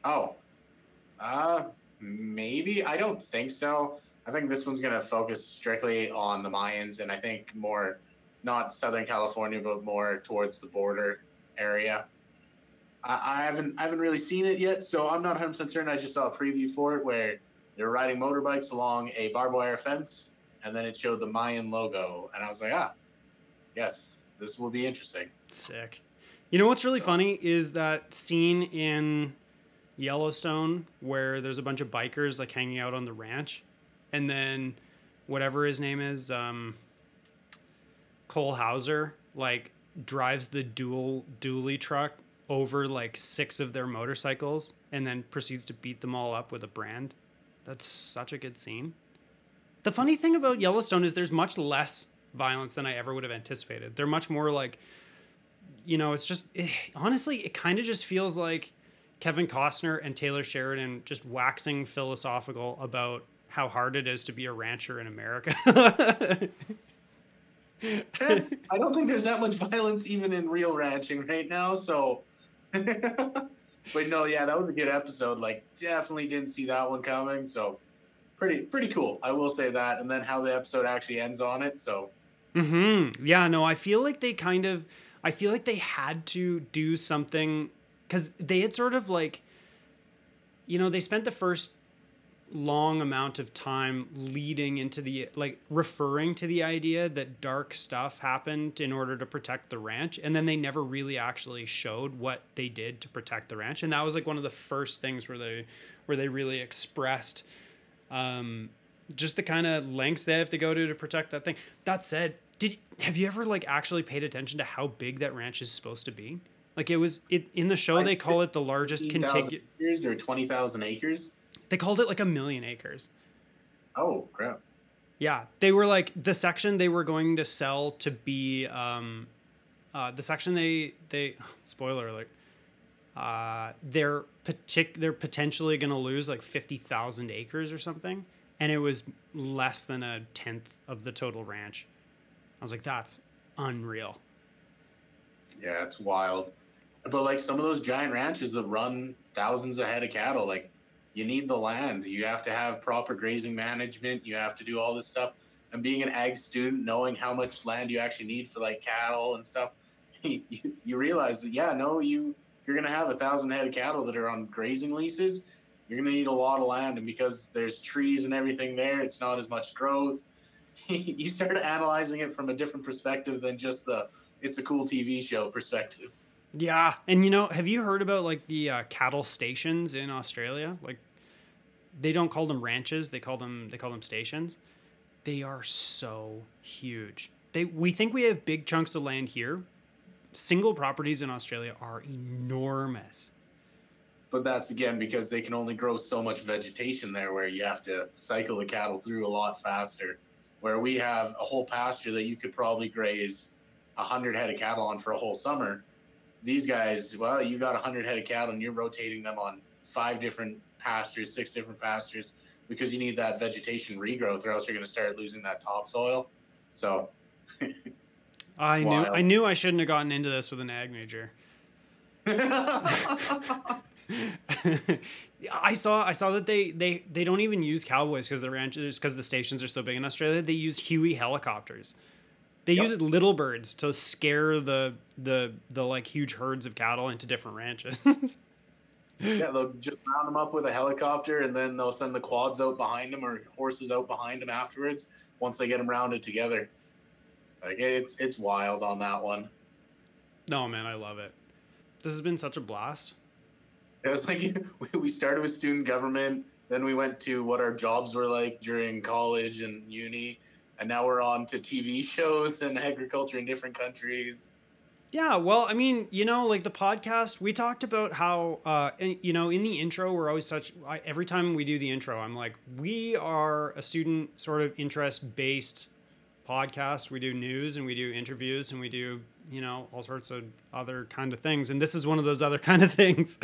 Oh. Uh maybe. I don't think so. I think this one's gonna focus strictly on the Mayans and I think more not Southern California, but more towards the border area. I, I haven't I haven't really seen it yet, so I'm not 100 percent certain. I just saw a preview for it where they're riding motorbikes along a barbed wire fence, and then it showed the Mayan logo, and I was like, ah, yes, this will be interesting.
Sick. You know what's really funny is that scene in Yellowstone where there's a bunch of bikers like hanging out on the ranch, and then whatever his name is, um, Cole Hauser, like drives the dual dually truck over like six of their motorcycles and then proceeds to beat them all up with a brand. That's such a good scene. The funny thing about Yellowstone is there's much less violence than I ever would have anticipated. They're much more like you know, it's just eh, honestly, it kind of just feels like Kevin Costner and Taylor Sheridan just waxing philosophical about how hard it is to be a rancher in America. *laughs*
And I don't think there's that much violence even in real ranching right now. So, *laughs* but no, yeah, that was a good episode. Like, definitely didn't see that one coming. So, pretty pretty cool. I will say that. And then how the episode actually ends on it. So,
hmm Yeah, no, I feel like they kind of, I feel like they had to do something because they had sort of like, you know, they spent the first long amount of time leading into the like referring to the idea that dark stuff happened in order to protect the ranch and then they never really actually showed what they did to protect the ranch and that was like one of the first things where they where they really expressed um just the kind of lengths they have to go to to protect that thing that said did have you ever like actually paid attention to how big that ranch is supposed to be like it was it in the show they call it the largest contiguous
acres or 20,000 acres.
They called it like a million acres
Oh, crap.
Yeah, they were like the section they were going to sell to be um, uh, the section they they *sighs* spoiler alert. Uh, they're partic- they're potentially going to lose like fifty thousand acres or something, and it was less than a tenth of the total ranch. I was like, that's unreal.
Yeah, it's wild. But like some of those giant ranches that run thousands of head of cattle, like you need the land. You have to have proper grazing management. You have to do all this stuff. And being an ag student, knowing how much land you actually need for like cattle and stuff, *laughs* you, you realize that yeah, no, you you're gonna have a thousand head of cattle that are on grazing leases. You're gonna need a lot of land, and because there's trees and everything there, it's not as much growth. *laughs* you start analyzing it from a different perspective than just the it's a cool TV show perspective.
Yeah, and you know, have you heard about like the uh, cattle stations in Australia? Like, they don't call them ranches; they call them they call them stations. They are so huge. They we think we have big chunks of land here. Single properties in Australia are enormous.
But that's again because they can only grow so much vegetation there, where you have to cycle the cattle through a lot faster. Where we have a whole pasture that you could probably graze a hundred head of cattle on for a whole summer, these guys, well, you got 100 head of cattle and you're rotating them on five different pastures, six different pastures, because you need that vegetation regrowth, or else you're going to start losing that topsoil. So, *laughs*
I knew I knew I shouldn't have gotten into this with an ag major. *laughs* *laughs* I saw I saw that they they they don't even use cowboys because the ranches because the stations are so big in Australia. They use Huey helicopters. They yep. use little birds to scare the the the like huge herds of cattle into different ranches.
Yeah, they'll just round them up with a helicopter, and then they'll send the quads out behind them or horses out behind them afterwards. Once they get them rounded together, like it's it's wild on that one.
No man, I love it. This has been such a blast.
It was like *laughs* we started with student government, then we went to what our jobs were like during college and uni, and now we're on to TV *laughs* shows and agriculture in different countries.
Yeah, well, I mean, you know, like the podcast, we talked about how, uh, you know, in the intro, we're always such. I, every time we do the intro, I'm like, we are a student sort of interest based podcast. We do news and we do interviews and we do you know all sorts of other kind of things and this is one of those other *laughs* kind of things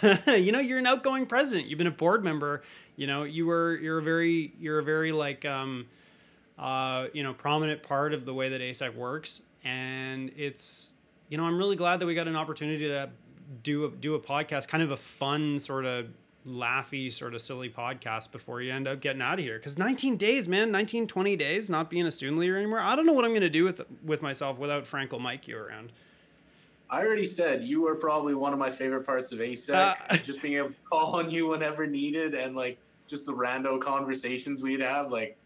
*laughs* you know you're an outgoing president you've been a board member you know you were you're a very you're a very like um uh you know prominent part of the way that ASEC works and it's you know i'm really glad that we got an opportunity to do a do a podcast kind of a fun sort of laughy sort of silly podcast before you end up getting out of here. Because 19 days man 19 20 days not being a student leader anymore i don't know what i'm going to do with with myself without frankel mike you around.
I already said you were probably one of my favorite parts of asec uh, *laughs* just being able to call on you whenever needed and like just the rando conversations we'd have like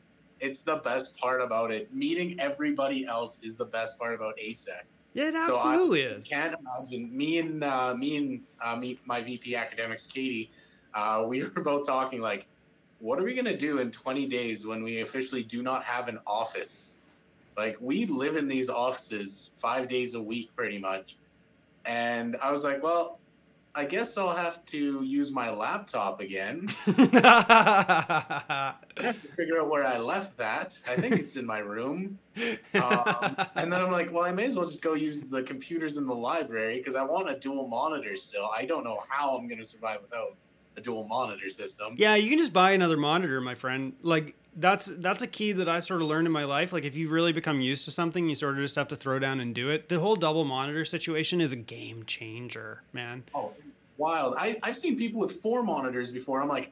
it's the best part about it. Meeting everybody else is the best part about asec
yeah, it absolutely
so
I is.
Can't imagine me and uh, me and uh, me, my VP academics, Katie uh, we *laughs* were both talking like, what are we gonna do in 20 days when we officially do not have an office? Like we live in these offices five days a week, pretty much. And I was like, well, I guess I'll have to use my laptop again. *laughs* I have to figure out where I left that. I think it's in my room. Um, and then I'm like, well, I may as well just go use the computers in the library because I want a dual monitor still. I don't know how I'm going to survive without a dual monitor system.
Yeah, you can just buy another monitor, my friend. Like that's that's a key that I sort of learned in my life. Like if you've really become used to something, you sort of just have to throw down and do it. The whole double monitor situation is a game changer, man.
Oh, wild! I I've seen people with four monitors before. I'm like,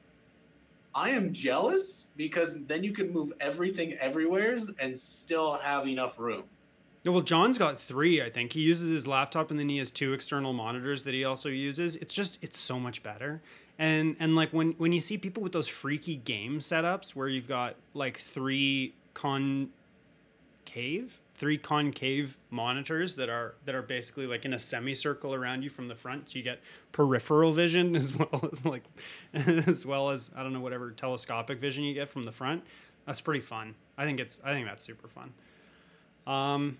I am jealous because then you can move everything everywheres and still have enough room.
Well, John's got three, I think. He uses his laptop and then he has two external monitors that he also uses. It's just it's so much better and and like when when you see people with those freaky game setups where you've got like three concave three concave monitors that are that are basically like in a semicircle around you from the front so you get peripheral vision *laughs* as well as like *laughs* as well as i don't know whatever telescopic vision you get from the front that's pretty fun. I think it's i think that's super fun. Um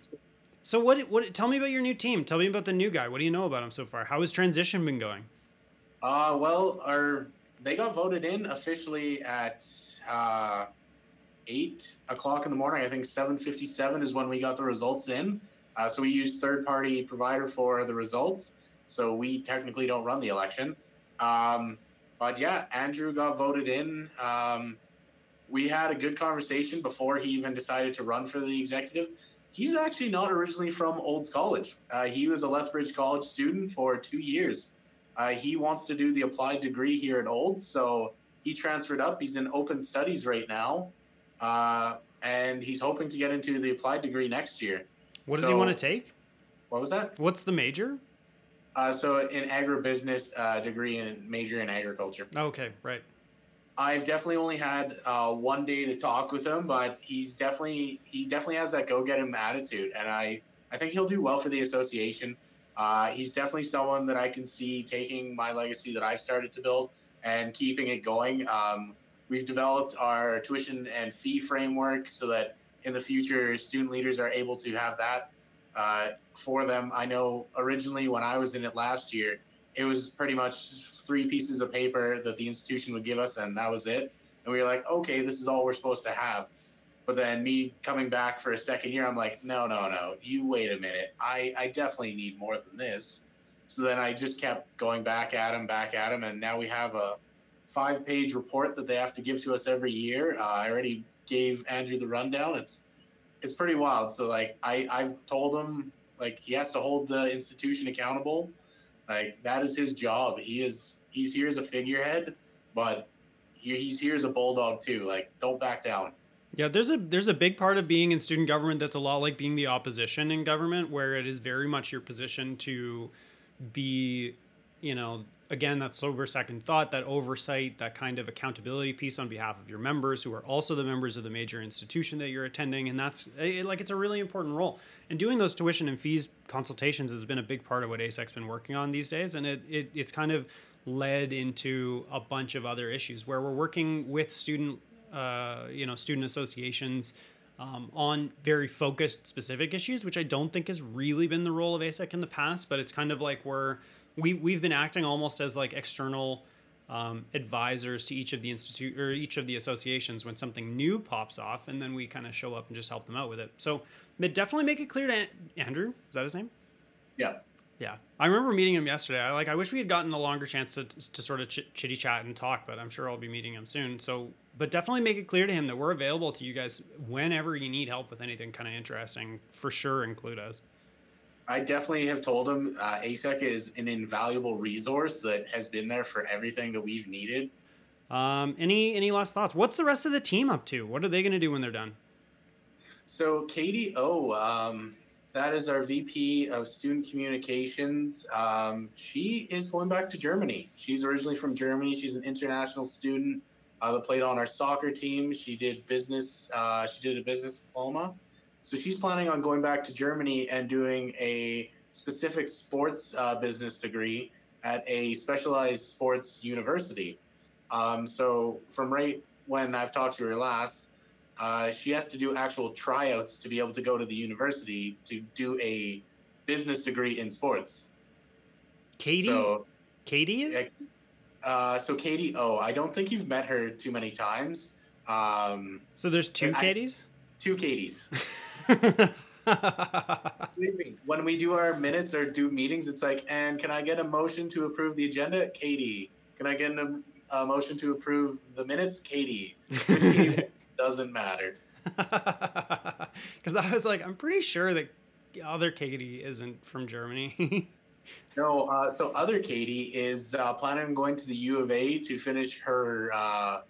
so what what tell me about your new team. Tell me about the new guy. What do you know about him so far? How has transition been going
uh, well, our they got voted in officially at uh, eight o'clock in the morning. I think seven fifty-seven is when we got the results in. Uh, so we used third-party provider for the results. So we technically don't run the election. Um, but yeah, Andrew got voted in. Um, we had a good conversation before he even decided to run for the executive. He's actually not originally from Olds College. Uh, he was a Lethbridge College student for two years. Uh, he wants to do the applied degree here at Olds, so he transferred up. He's in open studies right now, uh, and he's hoping to get into the applied degree next year.
What does so, he want to take?
What was that?
What's the major?
Uh, so an agribusiness uh, degree and major in agriculture.
Okay, right.
I've definitely only had uh, one day to talk with him, but he's definitely he definitely has that go get him attitude, and I I think he'll do well for the association. Uh, he's definitely someone that I can see taking my legacy that I've started to build and keeping it going. Um, we've developed our tuition and fee framework so that in the future, student leaders are able to have that uh, for them. I know originally when I was in it last year, it was pretty much three pieces of paper that the institution would give us, and that was it. And we were like, okay, this is all we're supposed to have. But then me coming back for a second year, I'm like, no, no, no. You wait a minute. I, I definitely need more than this. So then I just kept going back at him, back at him, and now we have a five page report that they have to give to us every year. Uh, I already gave Andrew the rundown. It's it's pretty wild. So like I I've told him like he has to hold the institution accountable. Like that is his job. He is he's here as a figurehead, but he's here as a bulldog too. Like don't back down.
Yeah, there's a there's a big part of being in student government that's a lot like being the opposition in government, where it is very much your position to be, you know, again that sober second thought, that oversight, that kind of accountability piece on behalf of your members who are also the members of the major institution that you're attending, and that's eh, it, like it's a really important role. And doing those tuition and fees consultations has been a big part of what ASEC's been working on these days, and it, it it's kind of led into a bunch of other issues where we're working with student uh, you know student associations um, on very focused specific issues, which I don't think has really been the role of ASEC in the past. But it's kind of like we're we we've been acting almost as like external um, advisors to each of the institute or each of the associations when something new pops off, and then we kind of show up and just help them out with it. So, definitely make it clear to Andrew. Is that his name?
Yeah.
Yeah, I remember meeting him yesterday. I like. I wish we had gotten a longer chance to to sort of ch- chitty chat and talk, but I'm sure I'll be meeting him soon. So, but definitely make it clear to him that we're available to you guys whenever you need help with anything kind of interesting. For sure, include us.
I definitely have told him uh, ASEC is an invaluable resource that has been there for everything that we've needed.
Um, any any last thoughts? What's the rest of the team up to? What are they going to do when they're done?
So Katie O, um, that is our VP of Student Communications. Um, she is going back to Germany. She's originally from Germany. She's an international student uh, that played on our soccer team. She did business. Uh, she did a business diploma. So she's planning on going back to Germany and doing a specific sports uh, business degree at a specialized sports university. Um, so from right when I've talked to her last, uh, she has to do actual tryouts to be able to go to the university to do a business degree in sports.
Katie. So, Katie is.
Uh, so Katie, oh, I don't think you've met her too many times. Um,
so there's two Katies.
two Katies. *laughs* when we do our minutes or do meetings, it's like, and can I get a motion to approve the agenda, Katie? Can I get a, a motion to approve the minutes, Katie? *laughs* doesn't matter. *laughs*
Because I was like, I'm pretty sure that other Katie isn't from Germany. *laughs*
no, uh, so other Katie is uh, planning on going to the U of A to finish her uh,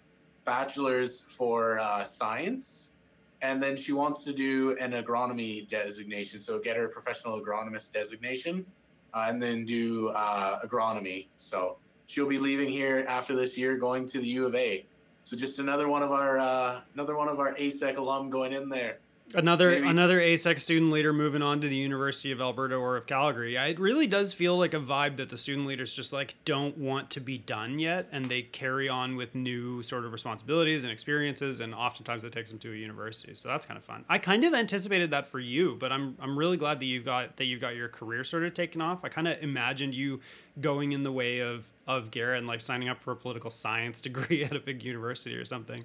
bachelor's for uh, science, and then she wants to do an agronomy designation. So get her professional agronomist designation, uh, and then do uh, agronomy. So she'll be leaving here after this year, going to the U of A. So just another one of our uh, another one of our ASEC alum going in there.
Another Maybe. another ASEC student leader moving on to the University of Alberta or of Calgary. It really does feel like a vibe that the student leaders just like don't want to be done yet, and they carry on with new sort of responsibilities and experiences, and oftentimes it takes them to a university. So that's kind of fun. I kind of anticipated that for you, but I'm I'm really glad that you've got that you've got your career sort of taken off. I kind of imagined you going in the way of of Garrett and like signing up for a political science *laughs* degree at a big university or something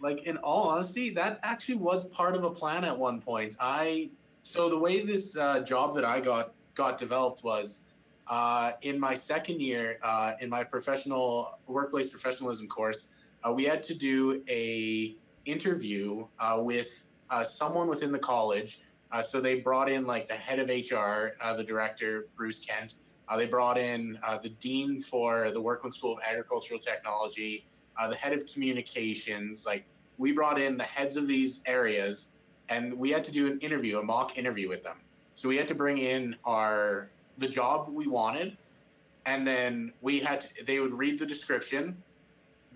like in all honesty, that actually was part of a plan at one point. I so the way this uh, job that I got got developed was uh, in my second year uh, in my professional workplace professionalism course, uh, we had to do a interview uh, with uh, someone within the college. so they brought in like the head of HR, the director Bruce Kent. they brought in the dean for the Werklund School of Agricultural Technology uh, the head of communications. Like we brought in the heads of these areas, and we had to do an interview, a mock interview with them. So we had to bring in our the job we wanted, and then we had to, they would read the description,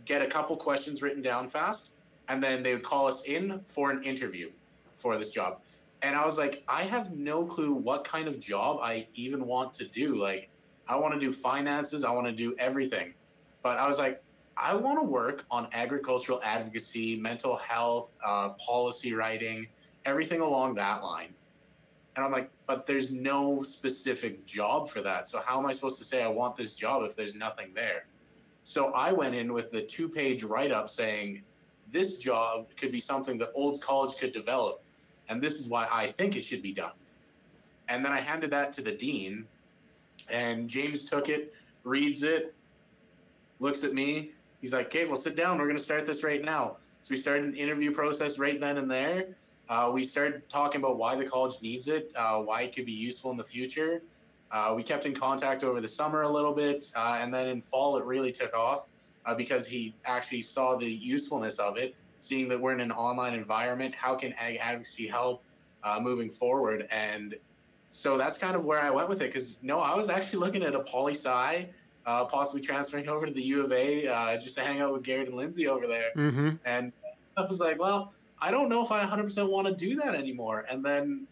get a couple questions written down fast, and then they would call us in for an interview for this job. And I was like, I have no clue what kind of job I even want to do. Like, I want to do finances, I want to do everything. But I was like, I want to work on agricultural advocacy, mental health, uh, policy writing, everything along that line. And I'm like, but there's no specific job for that. So how am I supposed to say I want this job if there's nothing there? So I went in with the two page write up saying, this job could be something that Olds College could develop. And this is why I think it should be done. And then I handed that to the dean. And James took it, reads it, looks at me. He's like, "Okay, well, sit down. We're gonna start this right now." So we started an interview process right then and there. Uh, we started talking about why the college needs it, uh, why it could be useful in the future. Uh, we kept in contact over the summer a little bit, uh, and then in fall it really took off uh, because he actually saw the usefulness of it, seeing that we're in an online environment. How can ag advocacy help uh, moving forward? And so that's kind of where I went with it. Because no, I was actually looking at a poli sci, possibly transferring over to the U of A just to hang out with Garrett and Lindsay over there.
Mm-hmm.
And I was like, well I don't know if I 100% want to do that anymore. And then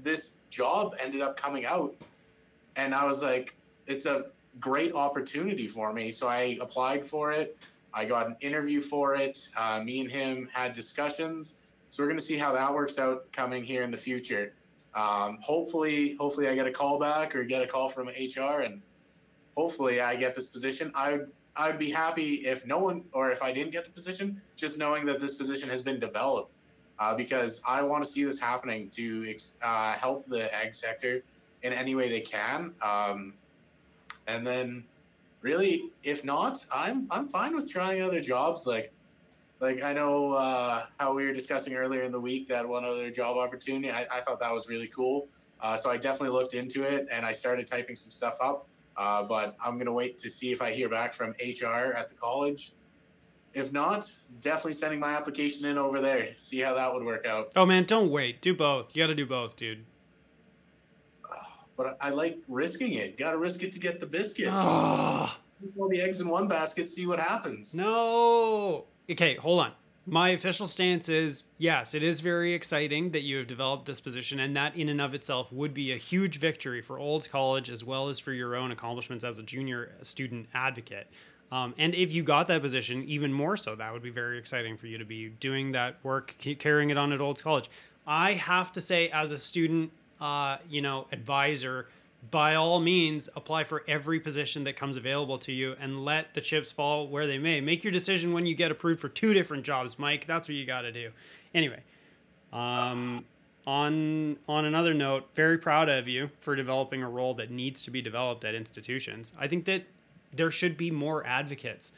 this job ended up coming out, and I was like, it's a great opportunity for me. So I applied for it. I got an interview for it. Uh, me and him had discussions. So we're going to see how that works out coming here in the future. Um, hopefully, hopefully I get a call back or get a call from HR, and hopefully I get this position. I I'd be happy if no one or if I didn't get the position, just knowing that this position has been developed, uh, because I want to see this happening to uh, help the egg sector in any way they can. Um, and then, really, if not, I'm I'm fine with trying other jobs. Like, like I know uh, how we were discussing earlier in the week that one other job opportunity. I, I thought that was really cool. Uh, so I definitely looked into it and I started typing some stuff up. Uh, but I'm going to wait to see if I hear back from HR at the college. If not, definitely sending my application in over there. See how that would work out.
Oh man, don't wait. Do both. You got to do both, dude.
But I like risking it. Got to risk it to get the biscuit.
Oh.
All the eggs in one basket. See what happens.
No. Okay, hold on. My official stance is yes, it is very exciting that you have developed this position, and that in and of itself would be a huge victory for Olds College as well as for your own accomplishments as a junior student advocate. Um, and if you got that position, even more so, that would be very exciting for you to be doing that work, carrying it on at Olds College. I have to say, as a student, uh, you know, advisor, by all means apply for every position that comes available to you and let the chips fall where they may. Make your decision when you get approved for two different jobs mike. That's what you got to do. Anyway um, on on another note very proud of you for developing a role that needs to be developed at institutions. I think that there should be more advocates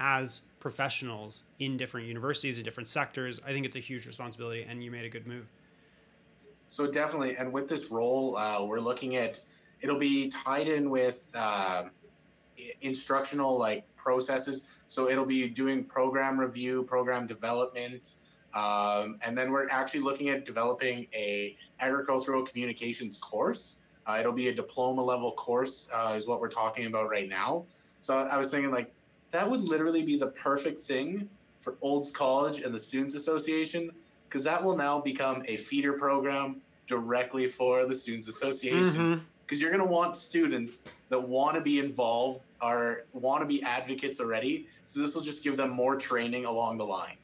as professionals in different universities in different sectors. I think it's a huge responsibility and you made a good move.
So definitely and with this role uh, we're looking at it'll be tied in with uh, instructional like processes. So it'll be doing program review, program development, um, and then we're actually looking at developing a agricultural communications course. Uh, it'll be a diploma level course, uh, is what we're talking about right now. So I was thinking like that would literally be the perfect thing for Olds College and the Students Association because that will now become a feeder program directly for the Students Association. Mm-hmm because you're going to want students that want to be involved or want to be advocates already. So this will just give them more training along the line.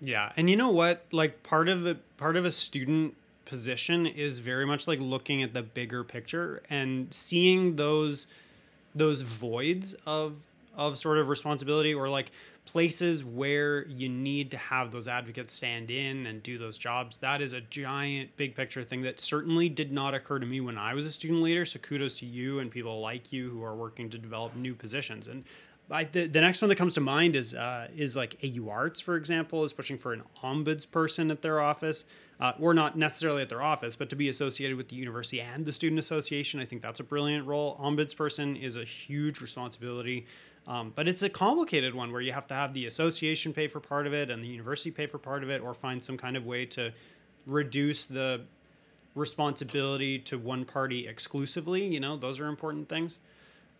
Yeah, and you know what? Like part of a part of a student position is very much like looking at the bigger picture and seeing those those voids of of sort of responsibility or like places where you need to have those advocates stand in and do those jobs. That is a giant big picture thing that certainly did not occur to me when I was a student leader. So kudos to you and people like you who are working to develop new positions. And I, the, the next one that comes to mind is uh, is like AU Arts, for example, is pushing for an ombudsperson at their office, uh, or not necessarily at their office, but to be associated with the university and the student association. I think that's a brilliant role. Ombudsperson is a huge responsibility. Um, but it's a complicated one where you have to have the association pay for part of it and the university pay for part of it, or find some kind of way to reduce the responsibility to one party exclusively. You know, those are important things.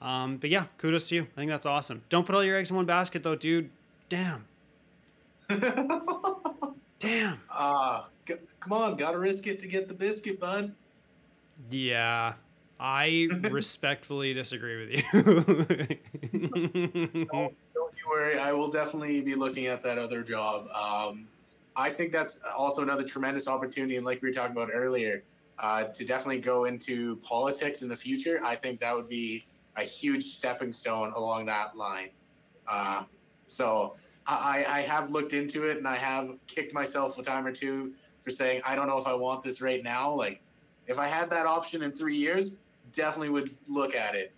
Um, but yeah, kudos to you. I think that's awesome. Don't put all your eggs in one basket, though, dude. Damn. *laughs* Damn.
Uh, g- come on, gotta risk it to get the biscuit, bud.
Yeah, I *laughs* respectfully disagree with you. *laughs*
don't, don't, you worry. I will definitely be looking at that other job. Um, I think that's also another tremendous opportunity. And like we were talking about earlier, uh, to definitely go into politics in the future, I think that would be a huge stepping stone along that line. Uh, so I, I have looked into it and I have kicked myself a time or two for saying, I don't know if I want this right now. Like, if I had that option in three years, definitely would look at it.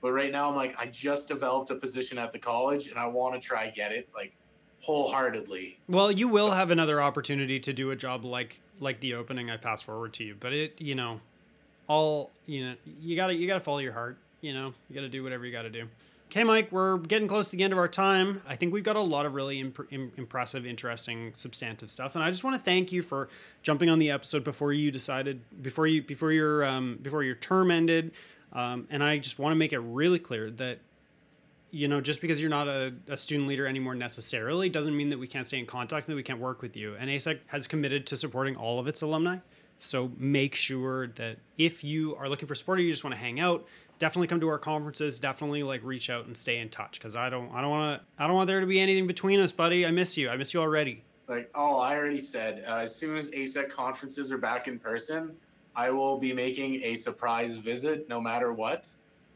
But right now, I'm like, I just developed a position at the college, and I want to try get it like wholeheartedly.
Well, you will have another opportunity to do a job like like the opening I passed forward to you, but it you know, all you know, you gotta you gotta follow your heart. You know, you gotta do whatever you gotta do. Okay, Mike, we're getting close to the end of our time. I think we've got a lot of really imp- impressive, interesting, substantive stuff, and I just want to thank you for jumping on the episode before you decided, before you, before your, um, before your term ended. Um, and I just want to make it really clear that, you know, just because you're not a, a student leader anymore necessarily doesn't mean that we can't stay in contact and that we can't work with you. And ASEC has committed to supporting all of its alumni. So make sure that if you are looking for support or you just want to hang out, definitely come to our conferences. Definitely like reach out and stay in touch because I don't I don't want to I don't want there to be anything between us, buddy. I miss you. I miss you already.
Like oh, I already said. Uh, as soon as ASEC conferences are back in person, I will be making a surprise visit, no matter what.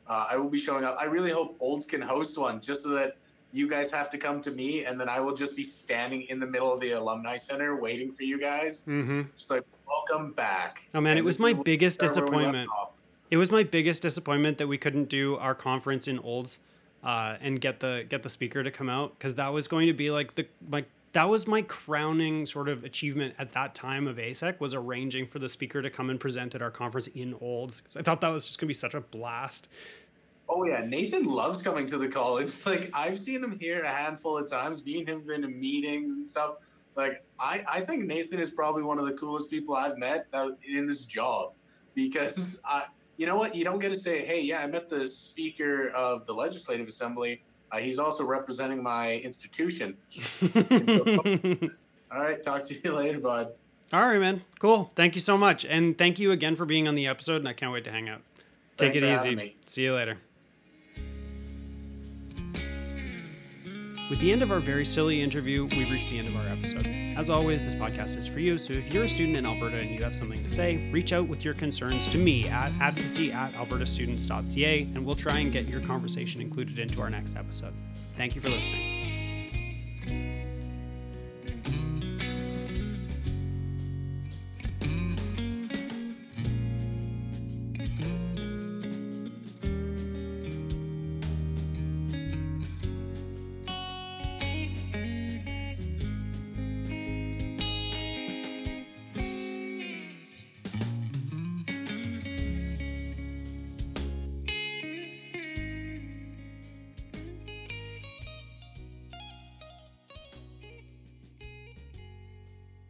Uh, I will be showing up. I really hope Olds can host one, just so that you guys have to come to me, and then I will just be standing in the middle of the alumni center waiting for you guys.
Mm-hmm.
Just like welcome back.
Oh man, and it was my biggest disappointment. It was my biggest disappointment that we couldn't do our conference in Olds uh, and get the get the speaker to come out because that was going to be like the like that was my crowning sort of achievement at that time of ASEC was arranging for the speaker to come and present at our conference in Olds. I thought that was just gonna be such a blast.
Oh yeah, Nathan loves coming to the college. *laughs* Like I've seen him here a handful of times. Me and him have been in meetings and stuff. Like I, I think Nathan is probably one of the coolest people I've met uh, in this job because *laughs* I, you know what, you don't get to say, hey, yeah, I met the speaker of the legislative assembly. Uh, he's also representing my institution. *laughs* All right, talk to you *laughs* later, bud.
All right, man. Cool. Thank you so much, and thank you again for being on the episode. And I can't wait to hang out. Take Thanks it easy. See you later. With the end of our very silly interview, we've reached the end of our episode. As always, this podcast is for you, so if you're a student in Alberta and you have something to say, reach out with your concerns to me at advocacy at albertastudents.ca, and we'll try and get your conversation included into our next episode. Thank you for listening.